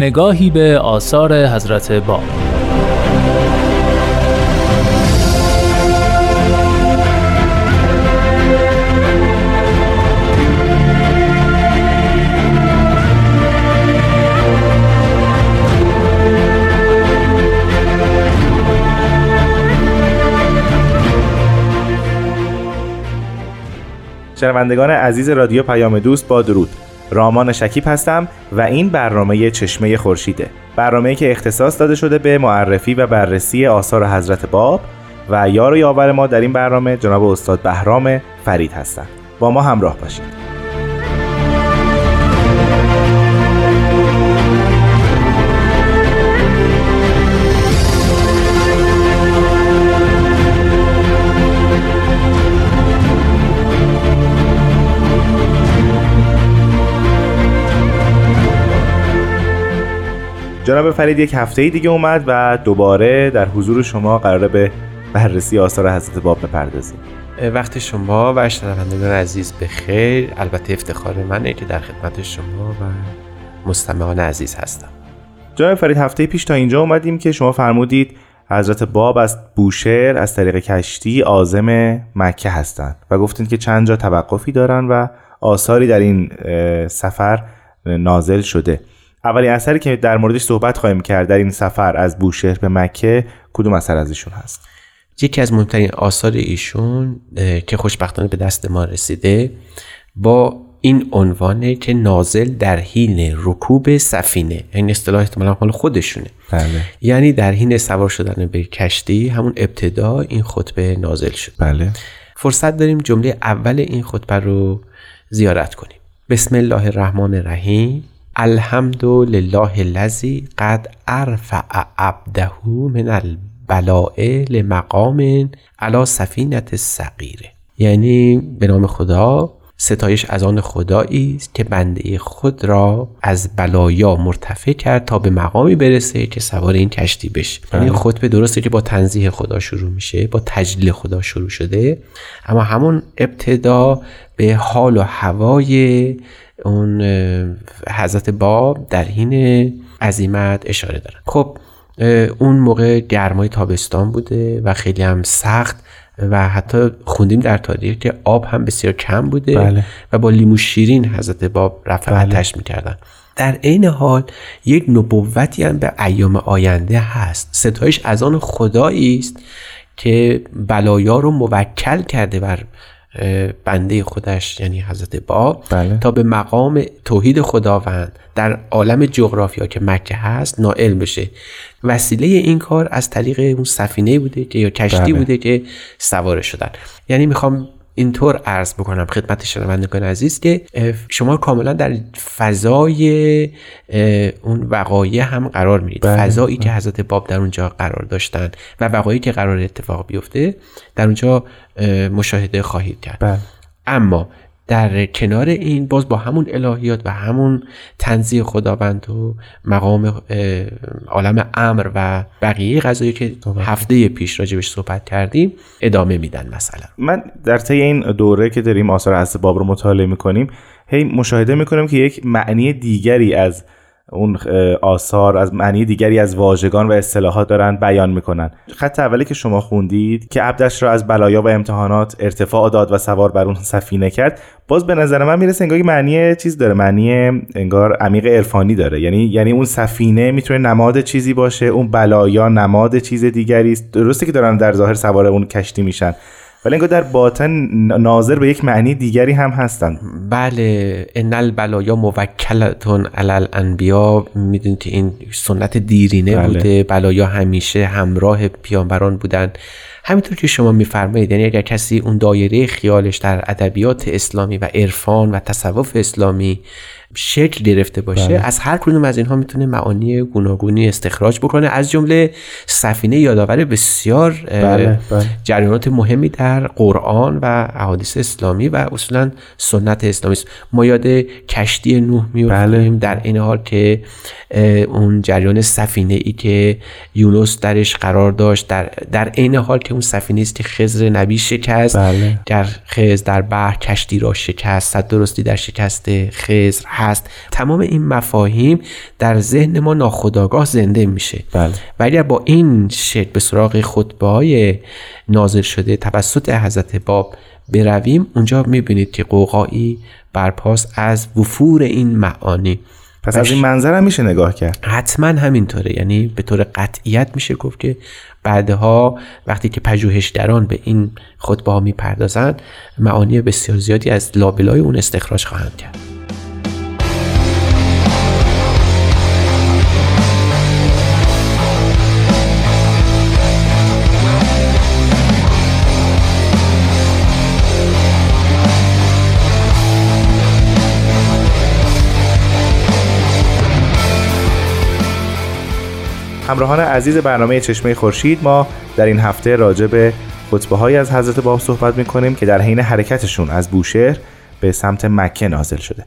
نگاهی به آثار حضرت باب شنوندگان عزیز رادیو پیام دوست با درود. رامان شکیب هستم و این برنامه چشمه خورشیده. برنامه که اختصاص داده شده به معرفی و بررسی آثار حضرت باب و یار و یاور ما در این برنامه جناب استاد بهرام فرید هستند با ما همراه باشید. جناب فرید یک هفته دیگه اومد و دوباره در حضور شما قراره به بررسی آثار حضرت باب بپردازیم. وقت شما و شنوندگان عزیز به خیر. البته افتخار منه که در خدمت شما و مستمعان عزیز هستم. جناب فرید هفته پیش تا اینجا اومدیم که شما فرمودید حضرت باب از بوشهر از طریق کشتی آزم مکه هستند و گفتید که چند جا توقفی دارن و آثاری در این سفر نازل شده. اولین اثری که در موردش صحبت خواهیم کرد در این سفر از بوشهر به مکه کدوم اثر از ایشون هست؟ یکی از مهمترین آثار ایشون که خوشبختانه به دست ما رسیده با این عنوانه که نازل در حین رکوب سفینه این اصطلاح احتمالا مال خودشونه. بله. یعنی در حین سوار شدن به کشتی همون ابتدا این خطبه نازل شد. بله. فرصت داریم جمله اول این خطبه رو زیارت کنیم. بسم الله الرحمن الرحیم. الحمد لله الذی قد ارفع عبده من البلاء لمقام علی سفینت صغیره یعنی به نام خدا ستایش از آن خدایی است که بنده خود را از بلایا مرتفع کرد تا به مقامی برسه که سوار این کشتی بشه. یعنی بله. خطبه درسته که با تنزیه خدا شروع میشه با تجلیل خدا شروع شده. اما همون ابتدا به حال و هوای اون حضرت باب در حین عظیمت اشاره دارن خب اون موقع گرمای تابستان بوده و خیلی هم سخت و حتی خوندیم در تاریخ که آب هم بسیار کم بوده بله. و با لیمو شیرین حضرت باب رفع بله. آتش می‌کردن در عین حال یک نبوتی هم به ایام آینده هست ستایش از آن خدایی است که بلایا رو موکل کرده بر بنده خودش یعنی حضرت با بله. تا به مقام توحید خداوند در عالم جغرافیا که مکه هست نائل بشه وسیله این کار از طریق اون سفینه بوده که یا کشتی بله. بوده که سوار شدن یعنی می‌خوام اینطور عرض بکنم خدمت شنوندگان عزیز که شما کاملا در فضای اون وقایع هم قرار میرید بله. فضایی که حضرت باب در اونجا قرار داشتن و وقایعی که قرار اتفاق بیفته در اونجا مشاهده خواهید کرد بله. اما در کنار این باز با همون الهیات و همون تنزیه خداوند و مقام عالم امر و بقیه قضایی که هفته پیش راجبش صحبت کردیم ادامه میدن مثلا من در طی این دوره که داریم آثار از باب رو مطالعه می‌کنیم هی مشاهده می‌کنم که یک معنی دیگری از اون آثار از معنی دیگری از واژگان و اصطلاحات دارن بیان می‌کنن. خط اولی که شما خوندید که عبدش را از بلایا و امتحانات ارتفاع داد و سوار بر اون سفینه کرد باز به نظر من می‌رسه انگار معنی چیز داره معنی انگار عمیق عرفانی داره. یعنی یعنی اون سفینه می‌تونه نماد چیزی باشه اون بلایا نماد چیز دیگری است. درسته که دارن در ظاهر سوار اون کشتی میشن. ولی انگار در باطن ناظر به یک معنی دیگری هم هستند بله ان البلایا موکلتون علی الانبیا. می‌دونید این سنت دیرینه بله. بوده. بلایا همیشه همراه پیامبران بودن. همینطور که شما میفرمایید یعنی اگر کسی اون دایره خیالش در ادبیات اسلامی و عرفان و تصوف اسلامی شکل گرفته باشه بله. از هر کدوم از اینها می‌تونه معانی گوناگونی استخراج بکنه از جمله سفینه یادآور بسیار بله، بله. جریانات مهمی در قرآن و احادیث اسلامی و اصولا سنت اسلامی است ما یاد کشتی نوح میفتیم در این حال که اون جریان سفینه ای که یونس درش قرار داشت در در عین حال که اون سفینه است که خضر نبی شکست بله. در خضر در بحر کشتی را شکست صد درستی در شکست خضر هست. تمام این مفاهیم در ذهن ما ناخودآگاه زنده میشه. بله. و اگر با این شکل به سراغ خطبه های نازل شده توسط حضرت باب برویم اونجا می‌بینید که قوقایی برپاست از وفور این معانی. پس از این منظر هم میشه نگاه کرد. حتما همینطوره. یعنی به طور قطعیت میشه گفت که بعدها وقتی که پژوهشگران به این خطبه ها می‌پردازند معانی بسیار زیادی از لابلای اون استخراج خواهند کرد. همراهان عزیز برنامه چشمه خورشید ما در این هفته راجع به خطبه های از حضرت باب صحبت می‌کنیم که در حین حرکتشون از بوشهر به سمت مکه نازل شده.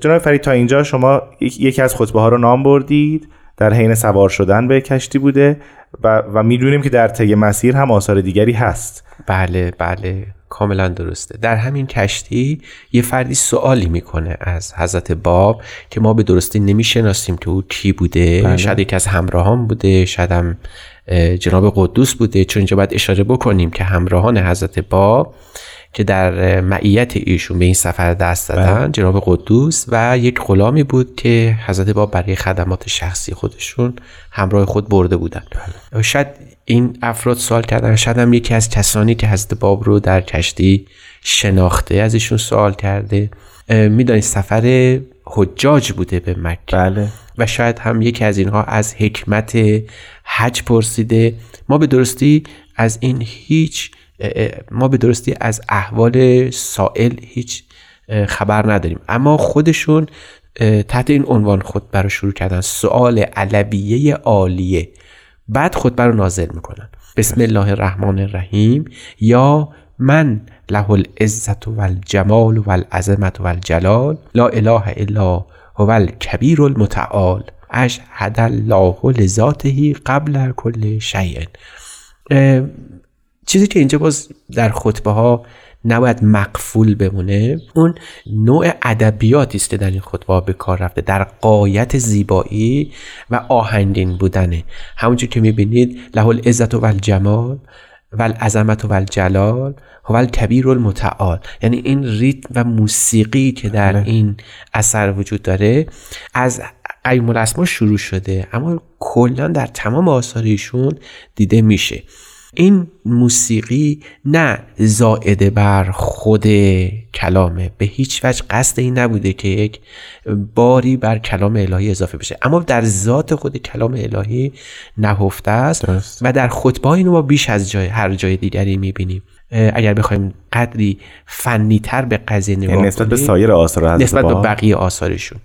جناب فرید تا اینجا شما یک- یکی از خطبه ها رو نام بردید. در حین سوار شدن به کشتی بوده و, و می‌دونیم که در طی مسیر هم آثار دیگری هست. بله بله کاملا درسته. در همین کشتی یه فردی سوالی می‌کنه از حضرت باب که ما به درستی نمی‌شناسیم که او کی بوده. بله. شاید یکی از همراهان بوده شاید هم جناب قدوس بوده. چون اینجا باید اشاره بکنیم که همراهان حضرت باب که در معیت ایشون به این سفر دست دادن جناب قدوس و یک غلامی بود که حضرت باب برای خدمات شخصی خودشون همراه خود برده بودن. شاید این افراد سوال کردن شاید هم یکی از کسانی که حضرت باب رو در کشتی شناخته از ایشون سوال کرده. می‌دانید سفر حجاج بوده به مکه. بله. و شاید هم یکی از اینها از حکمت حج پرسیده. ما به درستی از این هیچ ما به درستی از احوال سائل هیچ خبر نداریم. اما خودشون تحت این عنوان خود برای شروع کردن سوال علویه عالیه. بعد خطبه رو نازل می‌کنن. بسم الله الرحمن الرحیم. یا من له العزت و الجمال و العظمت و الجلال لا اله الا هو الکبیر المتعال. اشهد الله لذاته قبل کل اه، چیزی که اینجا باز در خطبه ها نباید مقفول بمونه اون نوع ادبیاتی است که در این خطبه ها به کار رفته در قایت زیبایی و آهنگین بودنه. همونجور که می‌بینید له العزت و الجمال و العظمت و الجلال هو الکبیر المتعال. یعنی این ریتم و موسیقی که در این اثر وجود داره از قیم الاسما شروع شده اما کلا در تمام آثار ایشون دیده میشه. این موسیقی نه زائده بر خود کلامه به هیچ وجه قصد این نبوده که یک باری بر کلام الهی اضافه بشه اما در ذات خود کلام الهی نهفته است. و در خطبه اینو ما بیش از جای هر جای دیگری می‌بینیم اگر بخوایم قدری فنی تر به قضیه نگاه یعنی نسبت به کنیم، سایر آثار نسبت به. بقیه آثارشون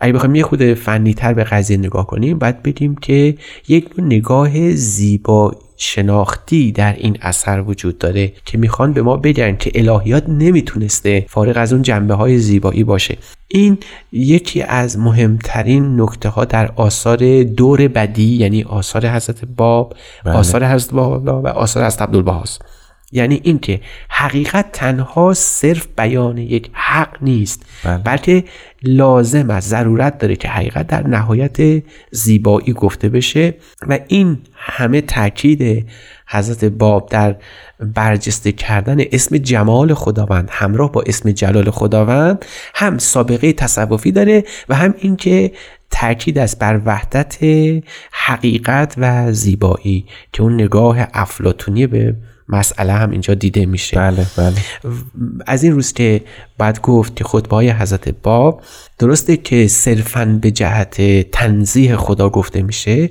اگه بخوایم یه خود فنی تر به قضیه نگاه کنیم باید بگیم که یک نگاه زیبا شناختی در این اثر وجود داره که می‌خوان به ما بگن که الهیات نمی‌تونسته فارغ از اون جنبه های زیبایی باشه این یکی از مهمترین نکته ها در آثار دور بدی یعنی آثار حضرت باب بله. آثار حضرت باب و آثار حضرت عبدالبهاست یعنی اینکه حقیقت تنها صرف بیان یک حق نیست بله. بلکه لازم است ضرورت داره که حقیقت در نهایت زیبایی گفته بشه و این همه تاکید حضرت باب در برجسته کردن اسم جمال خداوند همراه با اسم جلال خداوند هم سابقه تصوفی داره و هم اینکه تاکید است بر وحدت حقیقت و زیبایی که اون نگاه افلاتونی به مسئله هم اینجا دیده میشه. بله بله. از این روز که بعد گفت که خطبه های حضرت باب درسته که صرفا به جهت تنزیه خدا گفته میشه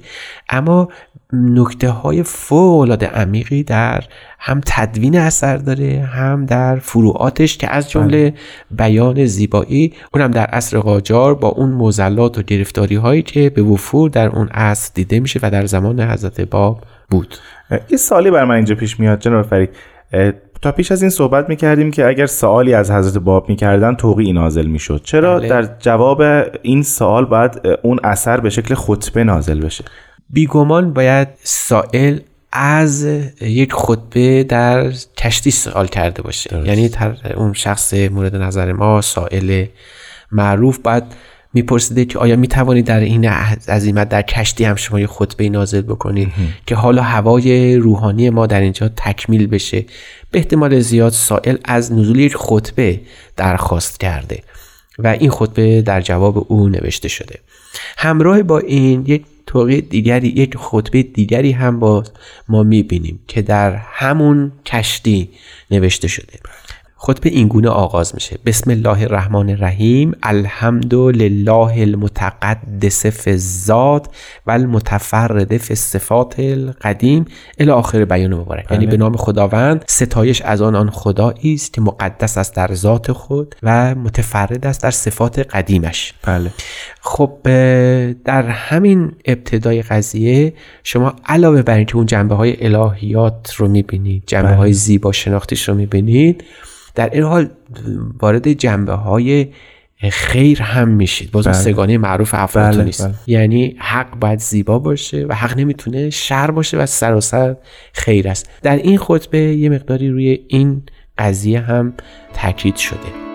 اما نکته های فوق عمیقی در هم تدوین اثر داره هم در فروعاتش که از جمله بیان زیبایی اونم در عصر قاجار با اون موزلات و گرفتاری هایی که به وفور در اون عصر دیده میشه و در زمان حضرت باب بود. یه سالی بر من اینجا پیش میاد جناب فرید. تا پیش از این صحبت می‌کردیم که اگر سوالی از حضرت باب می‌کردن توقی نازل می‌شد. چرا بله. در جواب این سوال باید اون اثر به شکل خطبه نازل بشه؟ بیگمان باید سائل از یک خطبه در کشتی سوال کرده باشه. درست. یعنی تر اون شخص مورد نظر ما سائل معروف باید میپرسیده که آیا می‌توانید در این عظیمت در کشتی هم شما یه خطبه نازل بکنید که حالا هوای روحانی ما در اینجا تکمیل بشه؟ به احتمال زیاد سائل از نزول یک خطبه درخواست کرده و این خطبه در جواب او نوشته شده. همراه با این یک توقیه دیگری یک خطبه دیگری هم با ما می‌بینیم که در همون کشتی نوشته شده. خطبه اینگونه آغاز میشه. بسم الله الرحمن الرحیم. الحمد لله المتقدس فی الذات و المتفرد فی الصفات القدیم. الی آخر بیان مبارک. یعنی به نام خداوند ستایش از آن آن خدایی است که مقدس است در ذات خود و متفرد است در صفات قدیمش. بله. خب در همین ابتدای قضیه شما علاوه بر اینکه اون جنبه های الهیات رو می‌بینید جنبه های زیبا شناختیش رو می‌بینید در این حال وارد جنبه های خیر هم میشید باز بله. سگانه معروف افلاطون بله، نیست بله. یعنی حق باید زیبا باشه و حق نمی‌تونه شر باشه و سراسر خیر است در این خطبه یه مقداری روی این قضیه هم تاکید شده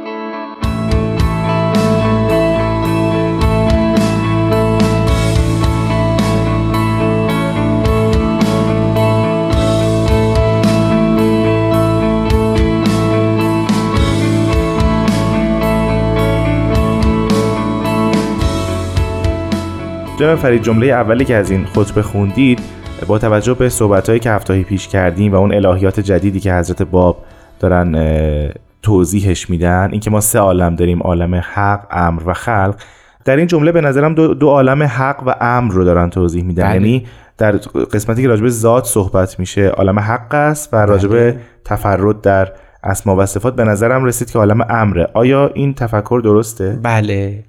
جناب فرید جمله اولی که از این خطبه خوندید با توجه به صحبتهایی که هفتهی پیش کردیم و اون الهیات جدیدی که حضرت باب دارن توضیحش میدن اینکه ما سه عالم داریم عالم حق امر و خلق. در این جمله به نظرم دو, دو عالم حق و امر رو دارن توضیح میدن. بله. یعنی در قسمتی که راجب ذات صحبت میشه عالم حق است و راجب تفرد در اسما و صفات به نظرم رسید که عالم امره. آیا این تفکر درسته؟ بله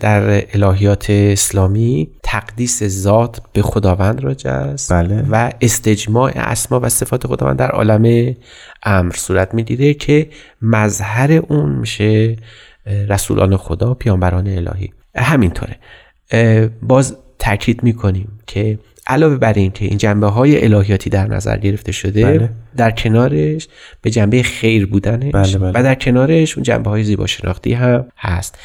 در الهیات اسلامی تقدیس ذات به خداوند راجع است بله. و استجماع اسما و صفات خداوند در عالم امر صورت می‌گیره که مظهر اون میشه رسولان خدا پیامبران الهی. همینطوره. باز تاکید می‌کنیم که علاوه بر این که این جنبه های الهیاتی در نظر گرفته شده بله. در کنارش به جنبه خیر بودنش بله، بله. و در کنارش اون جنبه های زیبا شناختی هم هست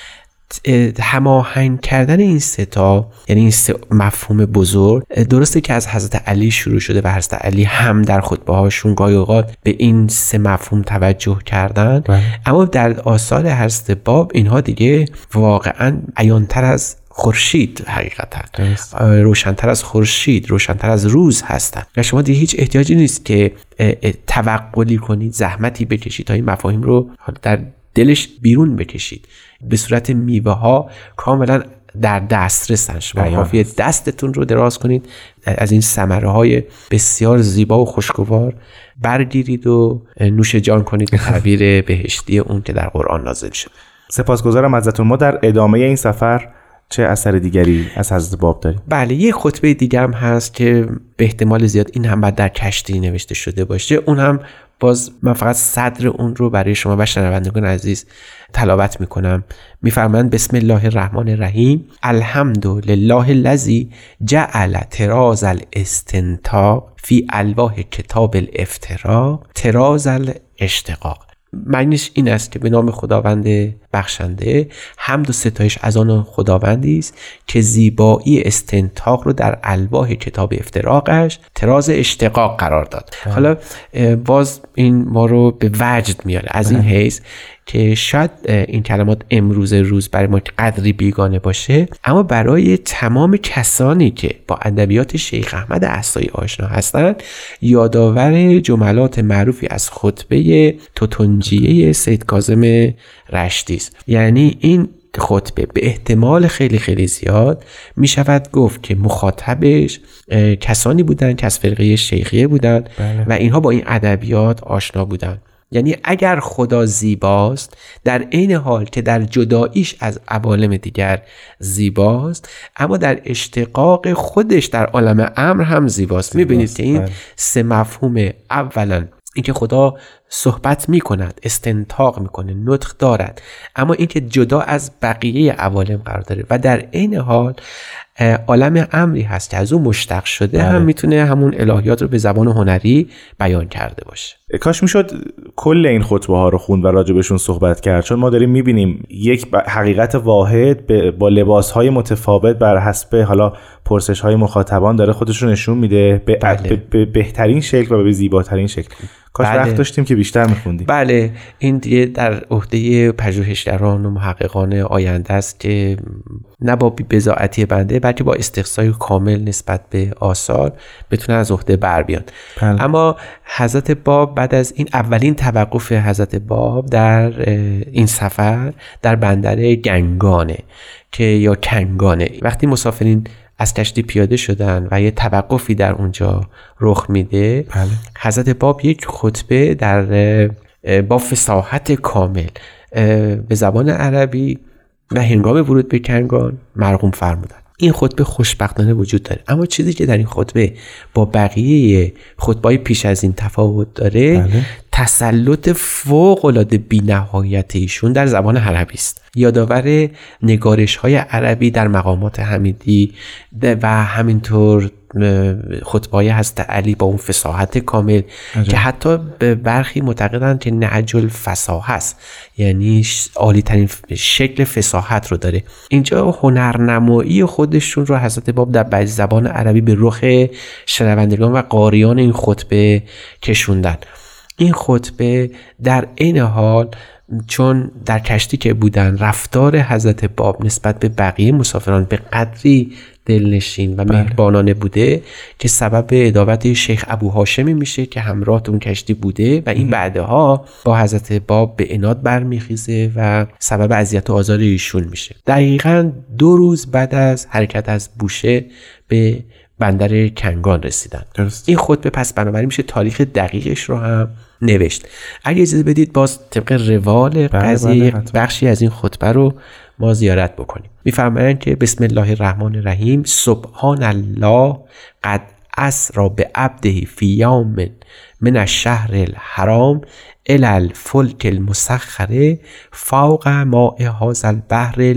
اه، هماهنگ کردن این سه تا یعنی این سه مفهوم بزرگ درسته که از حضرت علی شروع شده و حضرت علی هم در خطبه هاشون گاهی اوقات به این سه مفهوم توجه کردن بله. اما در آثار حضرت باب اینها دیگه واقعا عیانتر از خورشید حقیقتا. روشنتر از خورشید روشنتر از روز هستند و شما دیگه هیچ احتیاجی نیست که توقلی کنید زحمتی بکشید تا این مفاهیم رو در دلش بیرون بکشید. به صورت میوه ها کاملا در دسترسن. شما بیان کافیه دستتون رو دراز کنید از این ثمره های بسیار زیبا و خوشگوار برگیرید و نوش جان کنید به تعبیر بهشتی اون که در قرآن نازل شده سپاسگزارم ازتون. ما در ادامه این سفر چه اثر دیگری از حضرت باب داریم بله یه خطبه دیگه هم هست که به احتمال زیاد این هم بعد در کشتی نوشته شده باشه. اون هم باز من فقط صدر اون رو برای شما و شنوندگان عزیز تلاوت می‌کنم. میفرمایند بسم الله الرحمن الرحیم. الحمد لله الذی جعل تراز الاستنتاق فی الواح کتاب الافتراق تراز الاشتقاق معنیش این است که به نام خداوند بخشنده حمد و ستایش از آن خداوندی است که زیبایی استنتاق رو در الواح کتاب افتراقش تراز اشتقاق قرار داد. حالا اه، باز این ما رو به وجد میاره. از این حیث که شاید این کلمات امروز روز برای ما قدری بیگانه باشه اما برای تمام کسانی که با ادبیات شیخ احمد احسایی آشنا هستند یادآور جملات معروفی از خطبه توتنجیه سید کاظم رشتی است یعنی این خطبه به احتمال خیلی خیلی زیاد می شود گفت که مخاطبش کسانی بودند که از فرقه شیخیه بودند بله. و اینها با این ادبیات آشنا بودند یعنی اگر خدا زیباست در عین حال که در جداییش از عوالم دیگر زیباست اما در اشتقاق خودش در عالم امر هم زیباست می‌بینید که این بله. سه مفهوم اولا اینکه خدا صحبت می کند استنتاق می‌کنه نطق دارد اما اینکه جدا از بقیه عوالم قرار داره و در عین حال عالم امری هست که از او مشتق شده بله. هم می‌تونه همون الهیات رو به زبان هنری بیان کرده باشه کاش می‌شد کل این خطبه ها رو خوند و راجبشون صحبت کرد چون ما داریم می‌بینیم یک حقیقت واحد با لباس های متفاوت بر حسب حالا پرسش های مخاطبان داره خودش رو نشون میده به, بله. به بهترین شکل و به زیباترین شکل کاش بله. وقت داشتیم که بیشتر میخوندیم بله این دیگه در عهده پژوهشگران و محققان آینده است که نه با بزاعتی بنده بلکه با استقصای کامل نسبت به آثار بتونن از عهده بر بیان بله. اما حضرت باب بعد از این اولین توقف حضرت باب در این سفر در بندر گنگانه که یا کنگانه وقتی مسافرین از کشتی پیاده شدن و یه توقفی در اونجا رخ میده بله. حضرت باب یک خطبه در با فساحت کامل به زبان عربی و هنگام ورود به کنگان مرقوم فرمودن این خطبه خوشبختانه وجود داره اما چیزی که در این خطبه با بقیه خطبه پیش از این تفاوت داره بله. تسلط فوق العاده بی‌نهایت ایشون در زبان عربی است یادآور نگارش های عربی در مقامات حمیدی و همینطور خطبه هست علی با اون فساحت کامل که حتی به برخی معتقدند که نهج الفصاحه است. یعنی عالی ترین شکل فساحت رو داره. اینجا هنرنمایی خودشون رو حضرت باب در بعض زبان عربی به رخ شنوندگان و قاریان این خطبه کشوندن. این خطبه در این حال چون در کشتی که بودن رفتار حضرت باب نسبت به بقیه مسافران به قدری دلنشین و مهربانانه بوده که سبب ادابت شیخ ابو هاشمی میشه که همراه اون کشتی بوده و این بعدها با حضرت باب به اناد برمیخیزه و سبب اذیت و آزار ایشون میشه. دقیقا دو روز بعد از حرکت از بوشه به بندر کنگان رسیدن درست. این خطبه پس بنابراین میشه تاریخ دقیقش رو هم نوشت اگه اجازه بدید باز طبق روال قضیه بله، حتما. بخشی از این خطبه رو ما زیارت بکنیم میفرمایند که بسم الله الرحمن الرحیم سبحان الله قد اسرا به عبده فی یوم من الشهر الحرام الى الفلک المسخره فوق ماء هذا البحر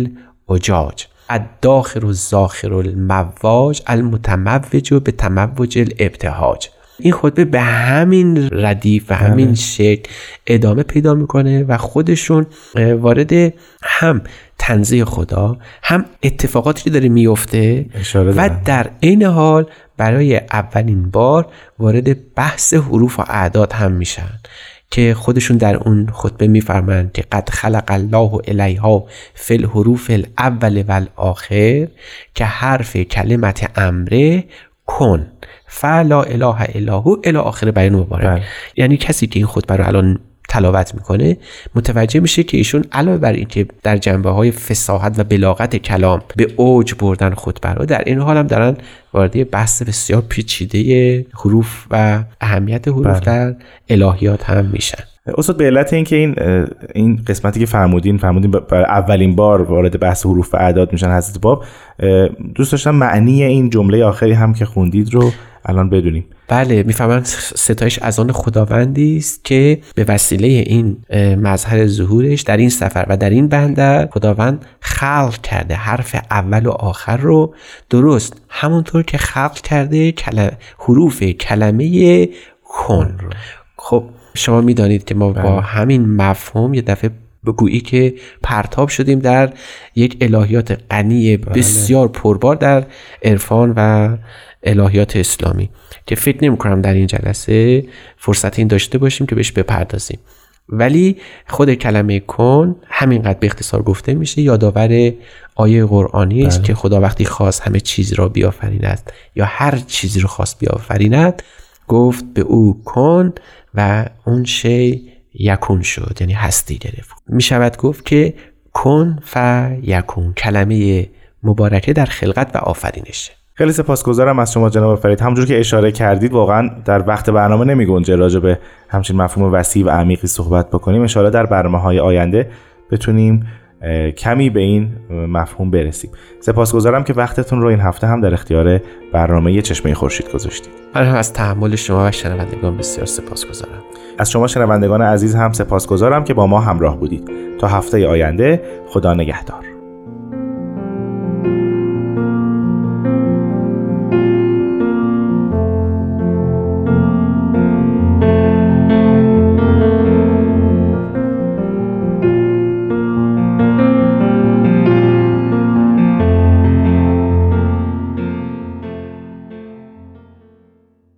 العجاج الداخر الزاخر المواج المتموج به تموج الابتهاج. این خطبه به همین ردیف و همین شکل ادامه پیدا می‌کنه و خودشون وارد هم تنزیه خدا هم اتفاقاتی که داره میفته و. در این حال برای اولین بار وارد بحث حروف و اعداد هم میشن. که خودشون در اون خطبه میفرمایند که قد خلق الله الیها فی الحروف الاول و الاخر که حرف کلمت امره کن فلا اله الا هو الی آخر بیان مبارک بله. یعنی کسی که این خطبه رو الان تلاوت می‌کنه متوجه میشه که ایشون علاوه بر اینکه در جنبه های فساحت و بلاغت کلام به اوج بردن خطبه رو در این حال هم دارن وارد بحث بسیار پیچیده حروف و اهمیت حروف بله. در الهیات هم میشن استاد به علت اینکه این این قسمتی که فرمودین فرمودین برای اولین بار وارد بحث حروف و اعداد میشن حضرت باب دوست داشتم معنی این جمله آخری هم که خوندید رو الان بدونیم. بله می‌فهمن ستایش از آن خداوندی است که به وسیله این مظهر ظهورش در این سفر و در این بندر خداوند خلق کرده. حرف اول و آخر رو درست همونطور که خلق کرده کل- حروف کلمه کن رو. خب شما می‌دانید که ما با همین مفهوم یه دفعه بگویی که پرتاب شدیم در یک الهیات غنی بسیار پربار در عرفان و الهیات اسلامی که فکر نمی کنم در این جلسه فرصت این داشته باشیم که بهش بپردازیم. ولی خود کلمه کن همینقدر به اختصار گفته میشه یادآور آیه قرآنی است که خدا وقتی خواست همه چیز را بیافریند یا هر چیزی رو خواست بیافریند گفت به او کن و اون شی یکون شد یعنی هستی گرفت. می شود گفت که کن فیکون کلمه مبارکه در خلقت و آفرینشه. خیلی سپاسگزارم از شما جناب فرید. همونجور که اشاره کردید واقعا در وقت برنامه نمی گنجه راجع به همچین مفهوم وسیع و عمیقی صحبت بکنیم. ان در برنامه های آینده بتونیم کمی به این مفهوم برسیم. سپاسگزارم که وقتتون رو این هفته هم در اختیار برنامه چشمه خورشید گذاشتید. من از تحمل شما و شنوندگان بسیار سپاسگزارم. از شما شنوندگان عزیز هم سپاسگزارم که با ما همراه بودید. تا هفته آینده خدا نگهدار.